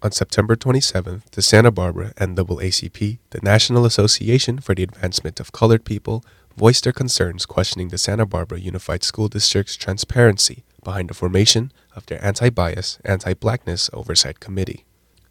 On September 27th, the Santa Barbara NAACP, the National Association for the Advancement of Colored People, voiced their concerns questioning the Santa Barbara Unified School District's transparency behind the formation of their Anti Bias, Anti Blackness Oversight Committee.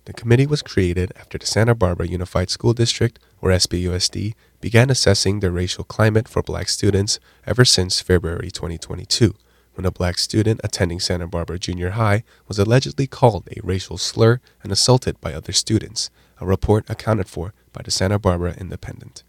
The committee was created after the Santa Barbara Unified School District, or SBUSD, began assessing the racial climate for black students ever since February 2022, when a black student attending Santa Barbara Junior High was allegedly called a racial slur and assaulted by other students, a report accounted for by the Santa Barbara Independent.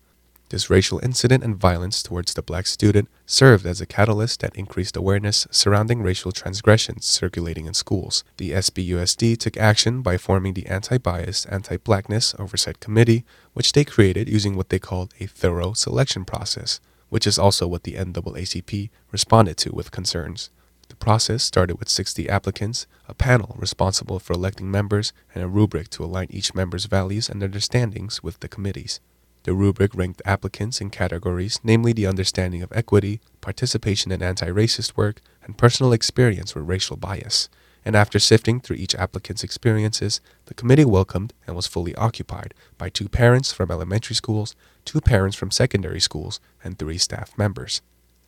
This racial incident and violence towards the black student served as a catalyst that increased awareness surrounding racial transgressions circulating in schools. The SBUSD took action by forming the Anti Bias, Anti Blackness Oversight Committee, which they created using what they called a thorough selection process, which is also what the NAACP responded to with concerns. The process started with 60 applicants, a panel responsible for electing members, and a rubric to align each member's values and understandings with the committee's. The rubric ranked applicants in categories, namely the understanding of equity, participation in anti racist work, and personal experience with racial bias. And after sifting through each applicant's experiences, the committee welcomed and was fully occupied by two parents from elementary schools, two parents from secondary schools, and three staff members.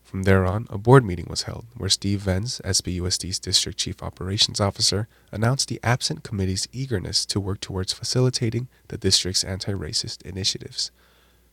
From there on, a board meeting was held where Steve Venz, SBUSD's District Chief Operations Officer, announced the absent committee's eagerness to work towards facilitating the district's anti racist initiatives.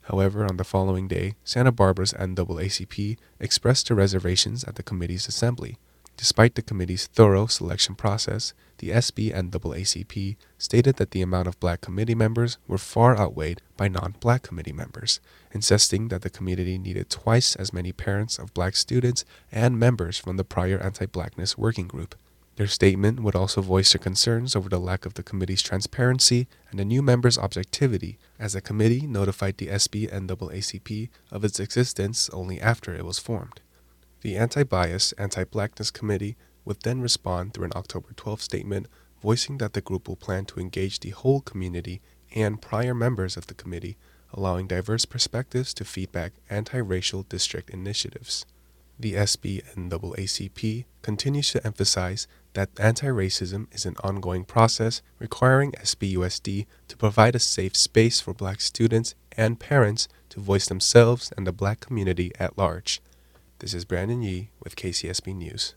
However, on the following day, Santa Barbara's NAACP expressed their reservations at the committee's assembly. Despite the committee's thorough selection process, the SB NAACP stated that the amount of black committee members were far outweighed by non black committee members, insisting that the committee needed twice as many parents of black students and members from the prior anti blackness working group. Their statement would also voice their concerns over the lack of the committee's transparency and the new members' objectivity, as the committee notified the SB NAACP of its existence only after it was formed. The Anti Bias, Anti Blackness Committee would then respond through an October 12 statement voicing that the group will plan to engage the whole community and prior members of the committee, allowing diverse perspectives to feedback anti racial district initiatives. The SB NAACP continues to emphasize that anti racism is an ongoing process requiring SBUSD to provide a safe space for black students and parents to voice themselves and the black community at large. This is Brandon Yi with KCSB News.